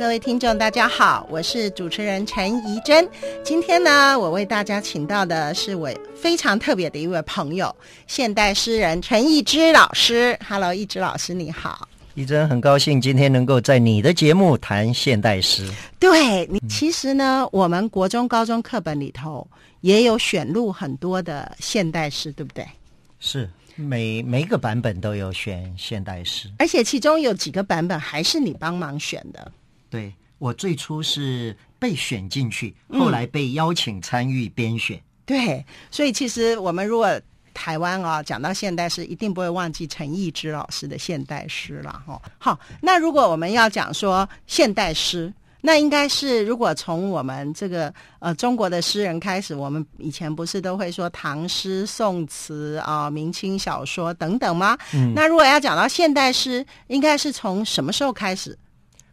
各位听众，大家好，我是主持人陈怡珍。今天呢，我为大家请到的是我非常特别的一位朋友，现代诗人陈逸之老师。Hello，逸之老师，你好。怡珍很高兴今天能够在你的节目谈现代诗。对你，其实呢，我们国中、高中课本里头也有选录很多的现代诗，对不对？是，每每个版本都有选现代诗，而且其中有几个版本还是你帮忙选的。对，我最初是被选进去，后来被邀请参与编选。嗯。对，所以其实我们如果台湾啊，讲到现代诗，一定不会忘记陈一之老师的现代诗了哈。好，那如果我们要讲说现代诗，那应该是如果从我们这个呃中国的诗人开始，我们以前不是都会说唐诗、宋词啊、明清小说等等吗？嗯，那如果要讲到现代诗，应该是从什么时候开始？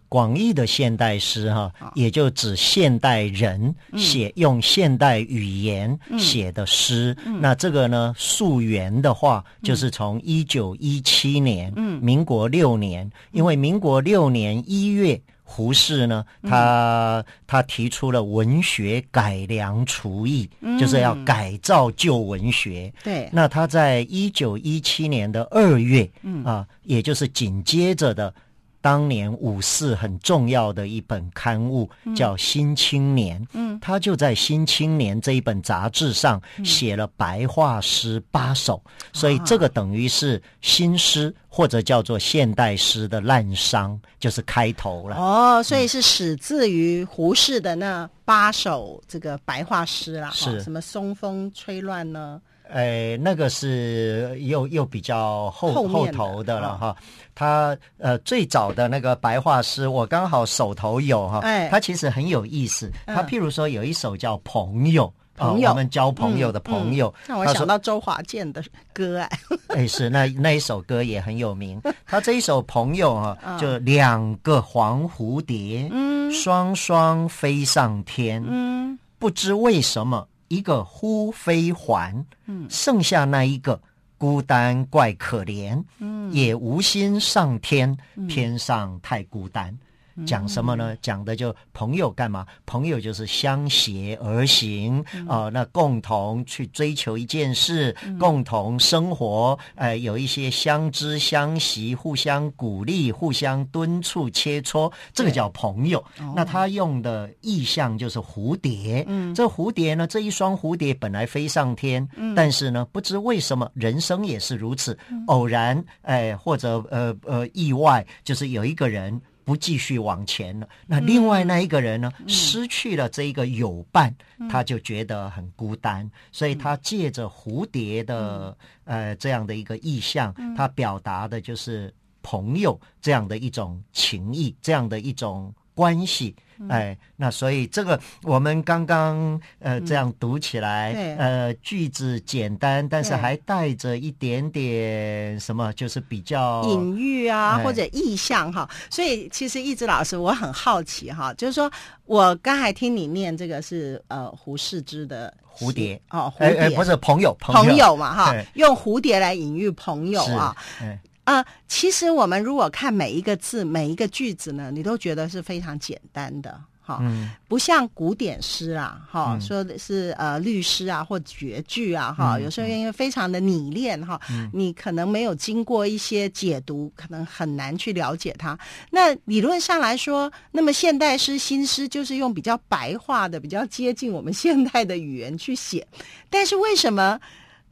广义的现代诗，哈，也就指现代人写用现代语言写的诗。那这个呢，溯源的话，就是从一九一七年，嗯。民国六年，因为民国六年一月，胡适呢，他他提出了文学改良刍议，就是要改造旧文学。对，那他在一九一七年的二月，嗯。啊，也就是紧接着的。当年五四很重要的一本刊物叫《新青年》，嗯，他就在《新青年》这一本杂志上写了白话诗八首，所以这个等于是新诗或者叫做现代诗的滥觞，就是开头了。哦，所以是始自于胡适的那八首这个白话诗啦，是。什么松风吹乱呢？哎，那个是又又比较后后，后头的了哈。他呃最早的那个白话诗，我刚好手头有哈。哎，他其实很有意思。他譬如说有一首叫《朋友》，朋友、呃、我们交朋友的朋友。让、嗯嗯、我想到周华健的歌哎。哎，是那那一首歌也很有名。他这一首《朋友》哈，就两个黄蝴蝶，嗯，双双飞上天，嗯，不知为什么。一个忽飞还，嗯，剩下那一个孤单怪可怜，嗯，也无心上天，天上太孤单。讲什么呢？讲的就朋友干嘛？朋友就是相携而行啊、那共同去追求一件事，嗯、共同生活，呃，有一些相知相惜，互相鼓励，互相敦促切磋，这个叫朋友。那他用的意象就是蝴蝶。嗯，这蝴蝶呢，这一双蝴蝶本来飞上天，嗯，但是呢，不知为什么，人生也是如此，嗯、偶然，哎、呃，或者呃呃意外，就是有一个人。不继续往前了，那另外那一个人呢？嗯、失去了这一个友伴，嗯、他就觉得很孤单，嗯、所以他借着蝴蝶的、嗯、呃这样的一个意象，嗯、他表达的就是朋友这样的一种情谊，这样的一种关系。哎，那所以这个我们刚刚呃这样读起来，嗯、呃句子简单，但是还带着一点点什么，就是比较隐喻啊，哎、或者意象哈。所以其实一直老师，我很好奇哈，就是说我刚才听你念这个是呃胡适之的蝴蝶。哦，蝴蝶、哎哎、不是朋友朋友，朋友嘛哈，用蝴蝶来隐喻朋友啊。啊、呃，其实我们如果看每一个字、每一个句子呢，你都觉得是非常简单的，哈，嗯，不像古典诗啊，哈，嗯、说的是呃律诗啊或绝句啊，哈，嗯、有时候因为非常的拟练哈，嗯、你可能没有经过一些解读，可能很难去了解它。那理论上来说，那么现代诗、新诗就是用比较白话的、比较接近我们现代的语言去写，但是为什么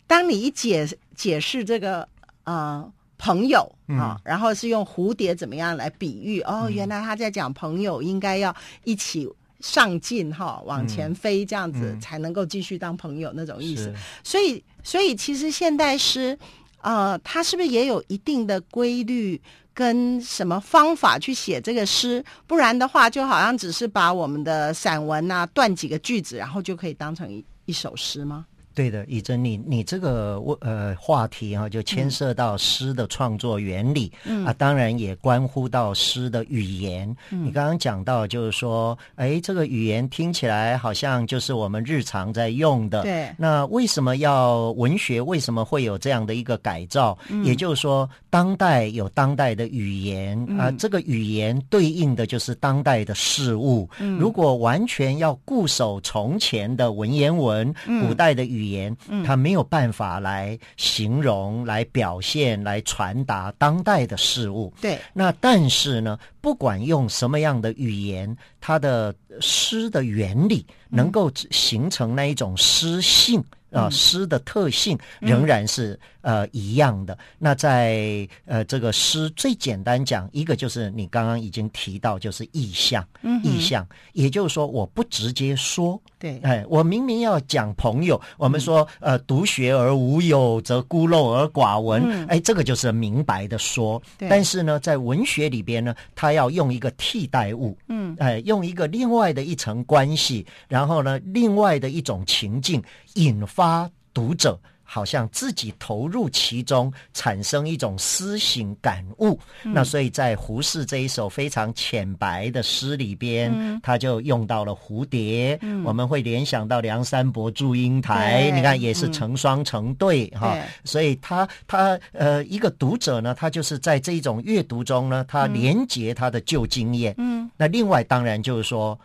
当你一解解释这个啊？呃朋友啊，然后是用蝴蝶怎么样来比喻？哦，原来他在讲朋友应该要一起上进哈，往前飞，这样子才能够继续当朋友那种意思。所以，所以其实现代诗，呃，它是不是也有一定的规律跟什么方法去写这个诗？不然的话，就好像只是把我们的散文啊断几个句子，然后就可以当成一一首诗吗？对的，以真，你你这个呃话题哈、啊，就牵涉到诗的创作原理，嗯啊，当然也关乎到诗的语言。嗯、你刚刚讲到，就是说，哎，这个语言听起来好像就是我们日常在用的。对。那为什么要文学？为什么会有这样的一个改造？嗯、也就是说，当代有当代的语言、嗯、啊，这个语言对应的就是当代的事物。嗯。如果完全要固守从前的文言文，嗯、古代的语言。语言，它没有办法来形容、来表现、来传达当代的事物。对，那但是呢，不管用什么样的语言，它的诗的原理能够形成那一种诗性。啊，诗的特性仍然是、嗯、呃一样的。那在呃这个诗最简单讲，一个就是你刚刚已经提到，就是意象。嗯，意象，也就是说，我不直接说。对，哎，我明明要讲朋友，我们说、嗯、呃，独学而无友，则孤陋而寡闻。嗯、哎，这个就是明白的说。对。但是呢，在文学里边呢，他要用一个替代物。嗯。哎，用一个另外的一层关系，然后呢，另外的一种情境。引发读者好像自己投入其中，产生一种思醒感悟。嗯、那所以在胡适这一首非常浅白的诗里边，嗯、他就用到了蝴蝶。嗯、我们会联想到梁山伯祝英台，你看也是成双成对哈。嗯、所以他他呃一个读者呢，他就是在这种阅读中呢，他连结他的旧经验。嗯，那另外当然就是说。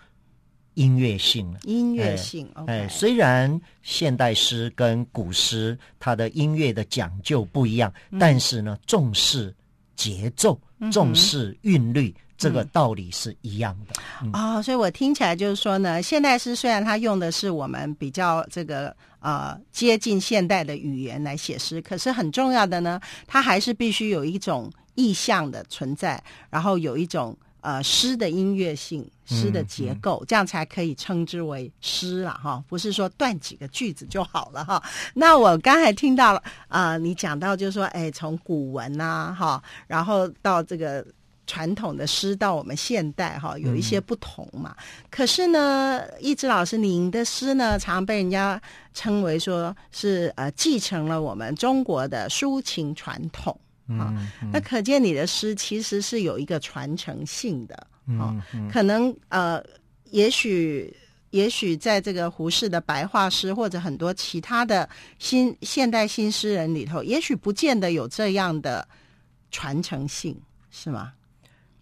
音乐性，音乐性，哎，虽然现代诗跟古诗它的音乐的讲究不一样，嗯、但是呢，重视节奏，重视韵律，这个道理是一样的啊、嗯哦。所以我听起来就是说呢，现代诗虽然它用的是我们比较这个呃接近现代的语言来写诗，可是很重要的呢，它还是必须有一种意象的存在，然后有一种。呃，诗的音乐性，诗的结构，嗯嗯、这样才可以称之为诗了哈。不是说断几个句子就好了哈。那我刚才听到了啊、呃，你讲到就是说，哎，从古文呐、啊、哈，然后到这个传统的诗，到我们现代哈，有一些不同嘛。嗯、可是呢，一枝老师，您的诗呢，常被人家称为说是呃，继承了我们中国的抒情传统。啊，那可见你的诗其实是有一个传承性的，嗯、可能呃，也许也许在这个胡适的白话诗或者很多其他的新现代新诗人里头，也许不见得有这样的传承性，是吗？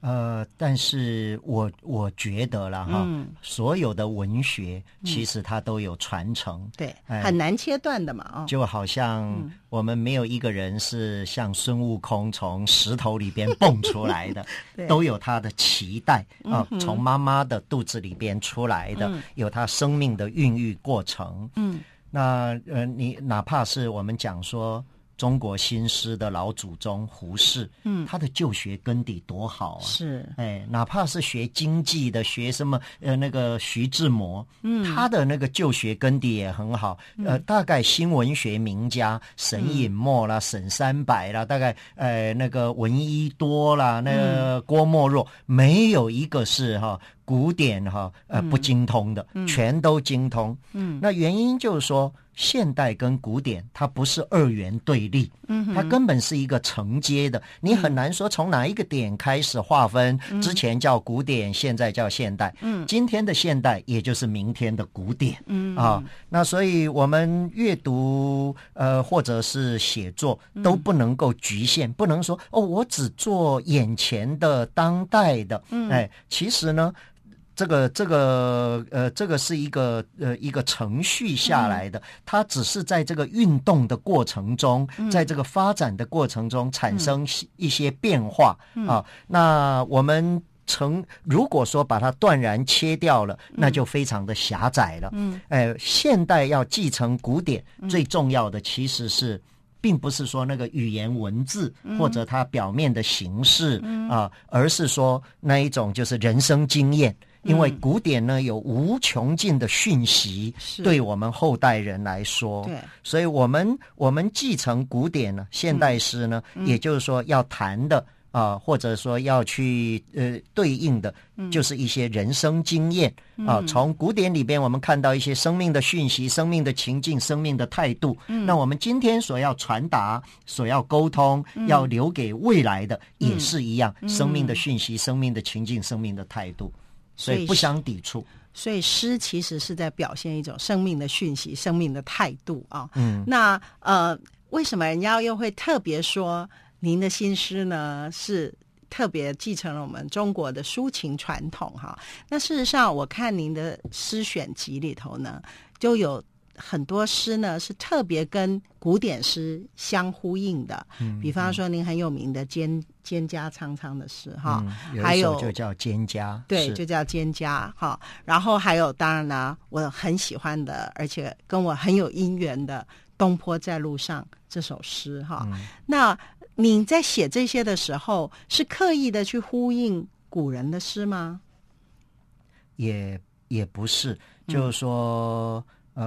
呃，但是我我觉得了哈，嗯、所有的文学其实它都有传承，嗯、对，哎、很难切断的嘛，啊，就好像我们没有一个人是像孙悟空从石头里边蹦出来的，都有他的脐带啊，从、妈妈的肚子里边出来的，嗯、有他生命的孕育过程。嗯，那呃，你哪怕是我们讲说。中国新诗的老祖宗胡适，嗯，他的就学根底多好啊！是，哎，哪怕是学经济的，学什么呃那个徐志摩，嗯，他的那个就学根底也很好。嗯、呃，大概新文学名家沈尹默啦、嗯、沈三白啦，大概呃那个闻一多啦，那个郭沫若，嗯、没有一个是哈古典哈呃不精通的，嗯、全都精通。嗯，那原因就是说。现代跟古典，它不是二元对立，嗯，它根本是一个承接的。你很难说从哪一个点开始划分，嗯、之前叫古典，现在叫现代，嗯，今天的现代也就是明天的古典，嗯。啊，那所以我们阅读呃或者是写作都不能够局限，不能说哦，我只做眼前的当代的，嗯，哎，其实呢。这个这个呃，这个是一个呃一个程序下来的，它只是在这个运动的过程中，在这个发展的过程中产生一些变化啊。那我们成如果说把它断然切掉了，那就非常的狭窄了。嗯，哎，现代要继承古典，最重要的其实是，并不是说那个语言文字或者它表面的形式啊，而是说那一种就是人生经验。因为古典呢有无穷尽的讯息，对我们后代人来说，对，所以我们我们继承古典呢，现代诗呢，也就是说要谈的啊，或者说要去呃对应的，就是一些人生经验、嗯、啊。从古典里边，我们看到一些生命的讯息、生命的情境、生命的态度。嗯、那我们今天所要传达、所要沟通、嗯、要留给未来的，也是一样，嗯、生命的讯息、生命的情境、生命的态度，所以不相抵触。所以诗其实是在表现一种生命的讯息、生命的态度啊。嗯，那呃，为什么人家又会特别说？您的新诗呢，是特别继承了我们中国的抒情传统哈。那事实上，我看您的诗选集里头呢，就有很多诗呢是特别跟古典诗相呼应的。嗯，比方说您很有名的《蒹蒹葭苍苍》的诗哈，嗯，还有就叫《蒹葭》，对，就叫《蒹葭》哈。然后还有，当然呢，我很喜欢的，而且跟我很有姻缘的《东坡在路上》这首诗哈。嗯，那你在写这些的时候，是刻意的去呼应古人的诗吗？也也不是，就是说，嗯、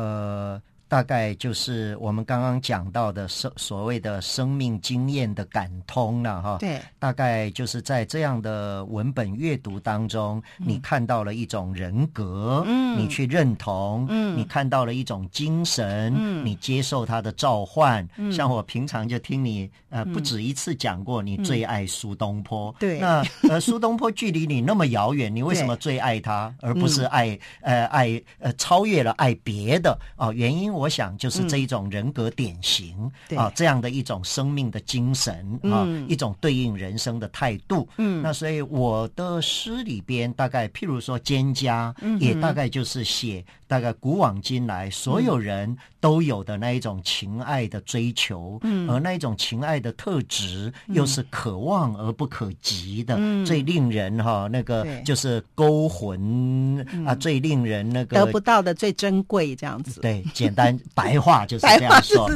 呃。大概就是我们刚刚讲到的生所谓的生命经验的感通了哈。对，大概就是在这样的文本阅读当中，嗯、你看到了一种人格，嗯，你去认同，嗯，你看到了一种精神，嗯，你接受他的召唤。嗯，像我平常就听你呃不止一次讲过，你最爱苏东坡。嗯、对，那呃苏东坡距离你那么遥远，你为什么最爱他，而不是爱、嗯、呃爱呃超越了爱别的啊、呃？原因我。我想就是这一种人格典型、嗯、啊，这样的一种生命的精神啊，嗯、一种对应人生的态度。嗯，那所以我的诗里边大概，譬如说《蒹葭》，也大概就是写大概古往今来所有人都有的那一种情爱的追求，嗯，而那一种情爱的特质又是可望而不可及的，嗯、最令人哈、啊、那个就是勾魂啊，最令人那个得不到的最珍贵这样子。对，简单。白话就是这样说，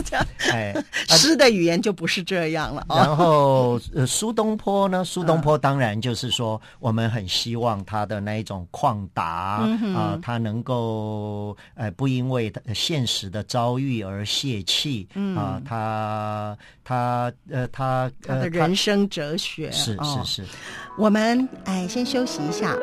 哎，诗的语言就不是这样了。然后，呃，苏东坡呢？苏东坡当然就是说，我们很希望他的那一种旷达啊，他能够呃不因为现实的遭遇而泄气啊，他他呃他他的人生哲学是是是。我们哎，先休息一下。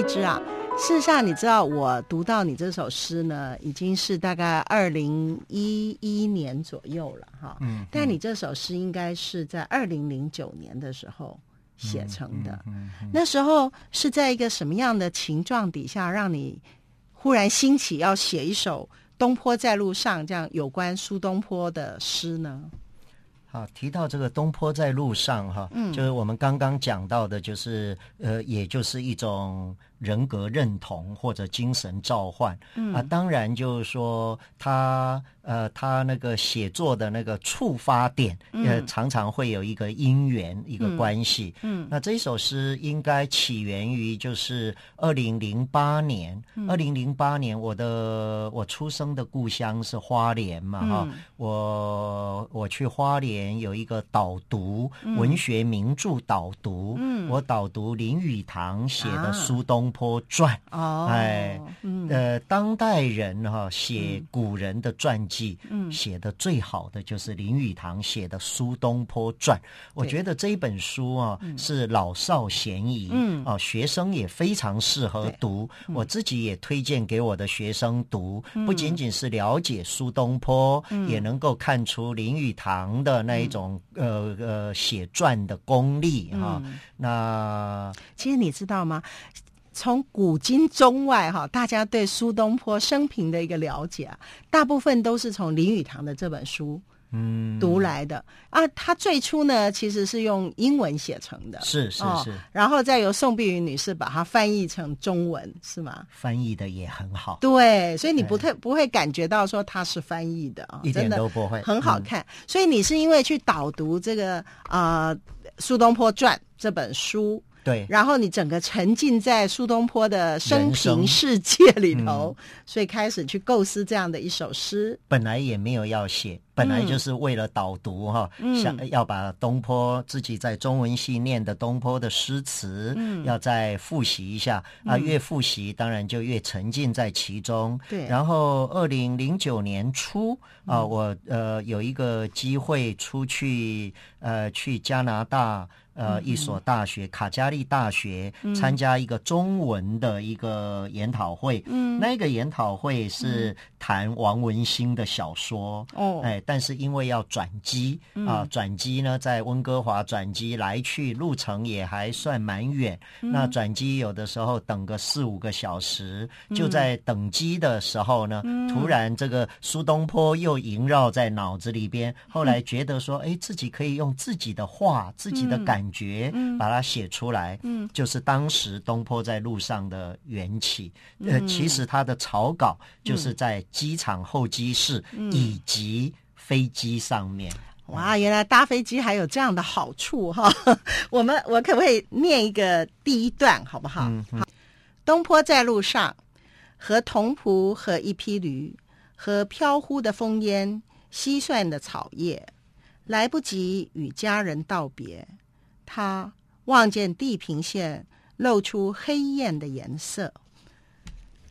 一只啊，事实上，你知道我读到你这首诗呢，已经是大概二零一一年左右了哈。嗯。但你这首诗应该是在二零零九年的时候写成的。嗯。嗯嗯，那时候是在一个什么样的情状底下，让你忽然兴起要写一首《东坡在路上》这样有关苏东坡的诗呢？好，提到这个东坡在路上，哈，嗯，就是我们刚刚讲到的，就是呃，也就是一种。人格认同或者精神召唤，嗯。啊，当然就是说他呃，他那个写作的那个触发点，嗯、呃，常常会有一个因缘、嗯、一个关系。嗯，那这首诗应该起源于就是二零零八年。二零零八年，我的我出生的故乡是花莲嘛，哈、嗯，我我去花莲有一个导读、嗯、文学名著导读，嗯，我导读林语堂写的苏东坡传哦，哎，嗯、呃，当代人哈、哦、写古人的传记，嗯，写的最好的就是林语堂写的《苏东坡传》。嗯、我觉得这一本书啊、哦、是老少咸宜，嗯，啊，学生也非常适合读。嗯、我自己也推荐给我的学生读，嗯、不仅仅是了解苏东坡，嗯、也能够看出林语堂的那一种、嗯、呃呃写传的功力哈。哦嗯、那其实你知道吗？从古今中外，哈，大家对苏东坡生平的一个了解啊，大部分都是从林语堂的这本书嗯读来的、嗯、啊。他最初呢，其实是用英文写成的，是是是、哦，然后再由宋碧云女士把它翻译成中文，是吗？翻译的也很好，对，所以你不太不会感觉到说它是翻译的啊，一点都不会，很好看。嗯、所以你是因为去导读这个啊、呃《苏东坡传》这本书。对，然后你整个沉浸在苏东坡的生平世界里头，嗯、所以开始去构思这样的一首诗。本来也没有要写，本来就是为了导读哈，想、嗯、要把东坡自己在中文系念的东坡的诗词，嗯、要再复习一下啊。越复习，当然就越沉浸在其中。对。然后，二零零九年初啊，我呃有一个机会出去呃去加拿大。呃，一所大学，卡加利大学，参加一个中文的一个研讨会。嗯，那个研讨会是谈王文兴的小说。哦，哎，但是因为要转机啊，转机呢在温哥华转机来去路程也还算蛮远。那转机有的时候等个四五个小时，就在等机的时候呢，突然这个苏东坡又萦绕在脑子里边。后来觉得说，哎，自己可以用自己的话，自己的感。觉，把它写出来，嗯，就是当时东坡在路上的缘起。嗯、呃，其实他的草稿就是在机场候机室以及飞机上面。哇，原来搭飞机还有这样的好处哈！我们我可不可以念一个第一段，好不好？嗯、好。东坡在路上，和同仆和一匹驴，和飘忽的风烟，稀碎的草叶，来不及与家人道别。他望见地平线露出黑焰的颜色。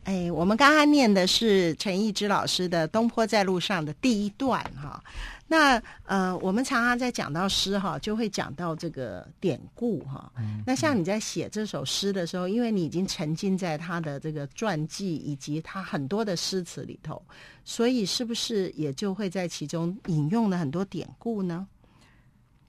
哎，我们刚刚念的是陈奕之老师的《东坡在路上》的第一段哈。那呃，我们常常在讲到诗哈，就会讲到这个典故哈。那像你在写这首诗的时候，因为你已经沉浸在他的这个传记以及他很多的诗词里头，所以是不是也就会在其中引用了很多典故呢？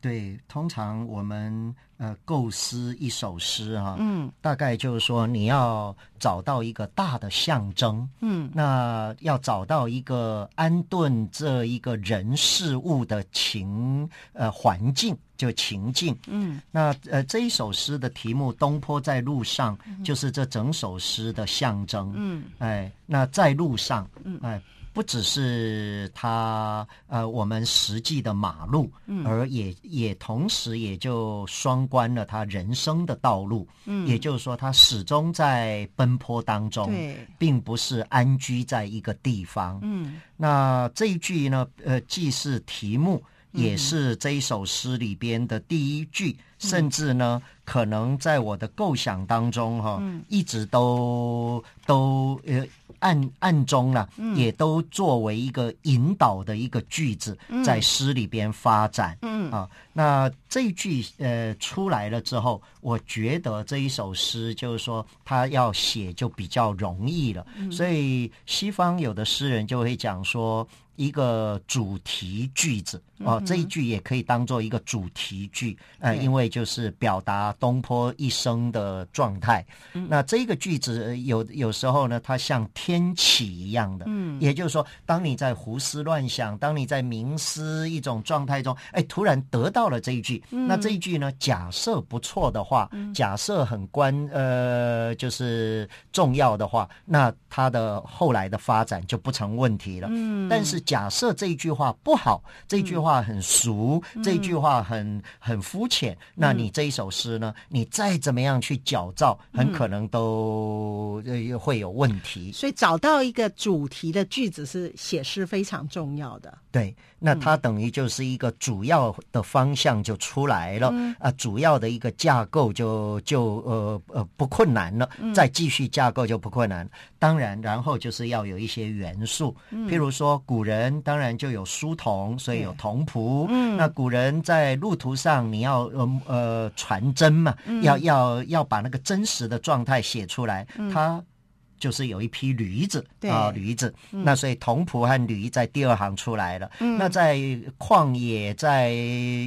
对，通常我们呃构思一首诗哈，嗯，大概就是说你要找到一个大的象征，嗯，那要找到一个安顿这一个人事物的情呃环境，就情境，嗯，那呃这一首诗的题目《东坡在路上》就是这整首诗的象征，嗯，哎，那在路上，嗯，哎。不只是他呃，我们实际的马路，嗯，而也也同时也就双关了他人生的道路，嗯，也就是说他始终在奔波当中，对，并不是安居在一个地方，嗯，那这一句呢，呃，既是题目，也是这一首诗里边的第一句，嗯，甚至呢，可能在我的构想当中，哈，嗯，一直都都呃。暗暗中呢，也都作为一个引导的一个句子，在诗里边发展。嗯啊，那这一句呃出来了之后，我觉得这一首诗就是说，他要写就比较容易了。所以西方有的诗人就会讲说。一个主题句子哦，这一句也可以当做一个主题句，呃，因为就是表达东坡一生的状态。那这个句子有有时候呢，它像天启一样的，嗯，也就是说，当你在胡思乱想，当你在冥思一种状态中，哎，突然得到了这一句，那这一句呢，假设不错的话，假设很关呃，就是重要的话，那它的后来的发展就不成问题了。嗯，但是。假设这一句话不好，这句话很俗，嗯、这句话很很肤浅，嗯、那你这一首诗呢？你再怎么样去矫造，很可能都会有问题。嗯、所以找到一个主题的句子是写诗非常重要的。对，那它等于就是一个主要的方向就出来了、嗯、啊，主要的一个架构就就呃呃不困难了，嗯、再继续架构就不困难。当然，然后就是要有一些元素，嗯、譬如说古人当然就有书童，所以有童仆。嗯，那古人在路途上你要呃呃传真嘛，嗯、要要要把那个真实的状态写出来，嗯、他。就是有一批驴子啊，驴子。那所以童仆和驴在第二行出来了。那在旷野，在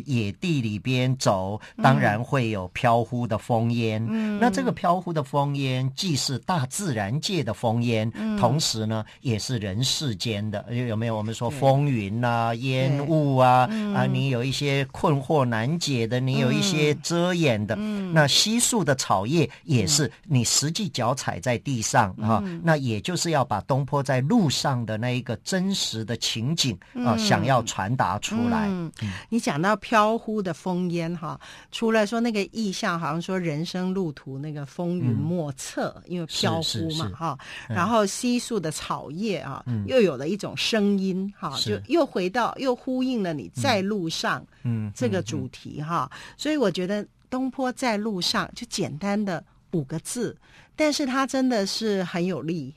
野地里边走，当然会有飘忽的风烟。那这个飘忽的风烟，既是大自然界的风烟，同时呢，也是人世间的。有没有我们说风云啊、烟雾啊啊？你有一些困惑难解的，你有一些遮掩的。那稀疏的草叶，也是你实际脚踩在地上。啊，那也就是要把东坡在路上的那一个真实的情景啊，想要传达出来。嗯，你讲到飘忽的烽烟哈，除了说那个意象，好像说人生路途那个风云莫测，因为飘忽嘛哈，然后稀疏的草叶啊，又有了一种声音哈，就又回到又呼应了你在路上嗯。这个主题哈，所以我觉得东坡在路上就简单的五个字。但是他真的是很有力，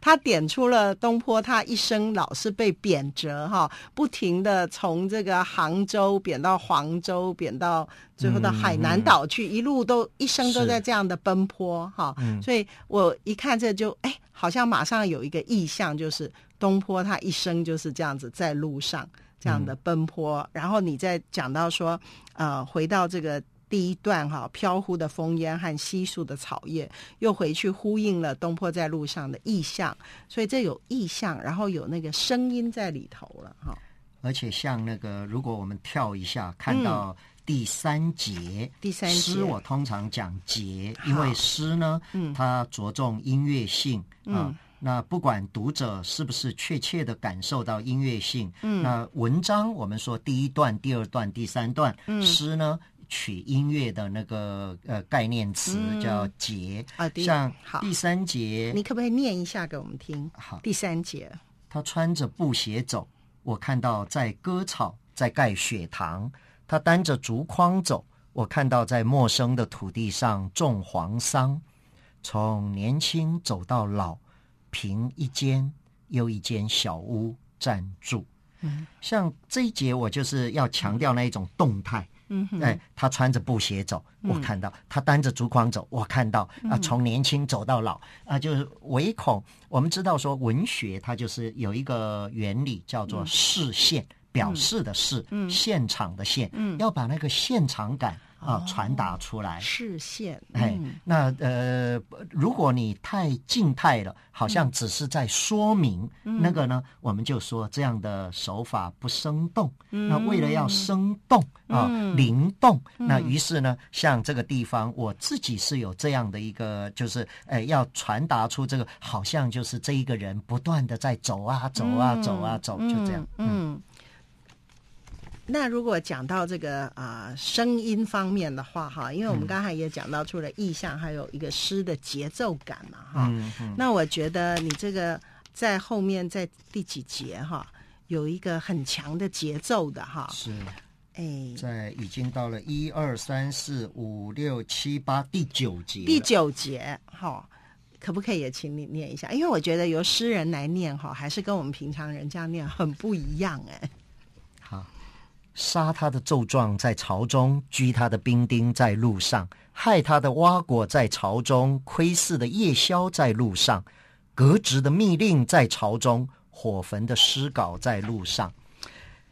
他点出了东坡他一生老是被贬谪哈，不停的从这个杭州贬到黄州，贬到最后到海南岛去，嗯、一路都一生都在这样的奔波哈。是所以我一看这就哎，好像马上有一个意象，就是东坡他一生就是这样子在路上这样的奔波。嗯、然后你再讲到说，呃，回到这个。第一段哈，飘忽的风烟和稀疏的草叶，又回去呼应了东坡在路上的意象，所以这有意象，然后有那个声音在里头了哈。而且像那个，如果我们跳一下，看到第三节，嗯、第三节诗，我通常讲节，因为诗呢，嗯，它着重音乐性啊。嗯、那不管读者是不是确切的感受到音乐性，嗯，那文章我们说第一段、第二段、第三段，嗯，诗呢。取音乐的那个呃概念词叫节啊，像第三节，你可不可以念一下给我们听？好，第三节，他穿着布鞋走，我看到在割草，在盖雪堂；他担着竹筐走，我看到在陌生的土地上种黄桑。从年轻走到老，凭一间又一间小屋暂住。嗯，像这一节，我就是要强调那一种动态。嗯，哎，他穿着布鞋走，我看到；他担着竹筐走，我看到。啊，从年轻走到老，啊，就是唯恐我们知道说文学它就是有一个原理叫做视线，表示的示，现场的现，要把那个现场感。啊，传达出来，视线。嗯、哎，那呃，如果你太静态了，好像只是在说明、嗯、那个呢，我们就说这样的手法不生动。嗯、那为了要生动啊，嗯、灵动，嗯、那于是呢，像这个地方，我自己是有这样的一个，就是哎，要传达出这个，好像就是这一个人不断的在走啊，走啊，走啊，走，就这样。嗯。嗯那如果讲到这个啊、呃、声音方面的话，哈，因为我们刚才也讲到，除了意象，还有一个诗的节奏感嘛，哈。嗯嗯。那我觉得你这个在后面在第几节哈，有一个很强的节奏的哈。是。哎，在已经到了一二三四五六七八第九节。第九节，哈，可不可以也请你念一下？因为我觉得由诗人来念哈，还是跟我们平常人这样念很不一样哎。杀他的奏状在朝中，拘他的兵丁在路上，害他的挖果在朝中，窥伺的夜宵在路上，革职的密令在朝中，火焚的诗稿在路上。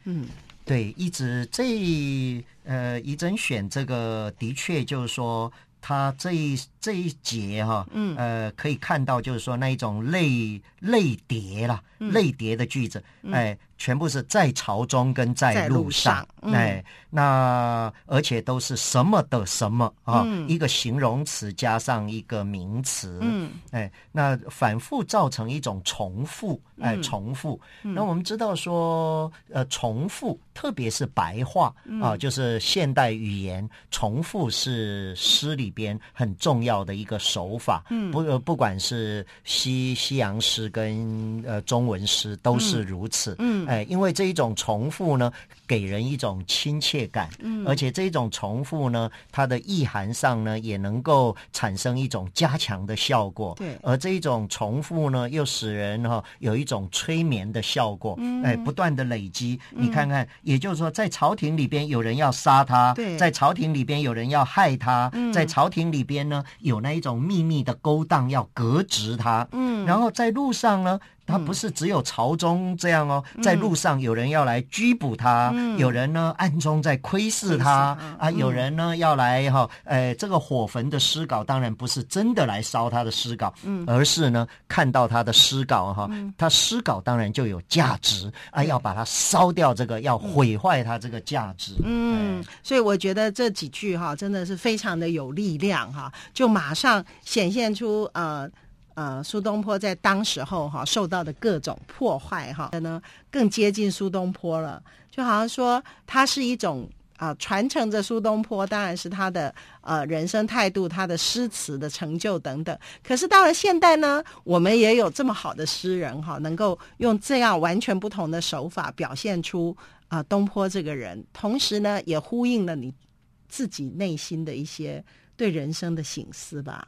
嗯，对，一直这呃，仪征选这个的确就是说，他这一这一节哈、啊，嗯，呃，可以看到就是说那一种类类叠了，类叠的句子，嗯、哎。全部是在朝中跟在路上，路上嗯、哎，那而且都是什么的什么啊？嗯、一个形容词加上一个名词，嗯，哎，那反复造成一种重复，哎，重复。嗯、那我们知道说，呃，重复，特别是白话、嗯、啊，就是现代语言，重复是诗里边很重要的一个手法。嗯，不，不管是西西洋诗跟呃中文诗都是如此。嗯。哎，因为这一种重复呢，给人一种亲切感，嗯，而且这一种重复呢，它的意涵上呢，也能够产生一种加强的效果，对。而这一种重复呢，又使人哈、哦、有一种催眠的效果，嗯，哎，不断的累积。嗯、你看看，也就是说，在朝廷里边有人要杀他，对，在朝廷里边有人要害他，嗯、在朝廷里边呢，有那一种秘密的勾当要革职他，嗯，然后在路上呢。他不是只有朝中这样哦，在路上有人要来拘捕他，嗯、有人呢暗中在窥视他、嗯、啊，有人呢要来哈，呃，这个火焚的诗稿当然不是真的来烧他的诗稿，嗯，而是呢看到他的诗稿哈，嗯、他诗稿当然就有价值啊，要把它烧掉，这个要毁坏他这个价值，嗯，所以我觉得这几句哈真的是非常的有力量哈，就马上显现出呃。呃苏东坡在当时候哈受到的各种破坏哈，呢更接近苏东坡了，就好像说他是一种。啊，传承着苏东坡，当然是他的呃人生态度、他的诗词的成就等等。可是到了现代呢，我们也有这么好的诗人哈，能够用这样完全不同的手法表现出啊、东坡这个人，同时呢，也呼应了你自己内心的一些对人生的醒思吧。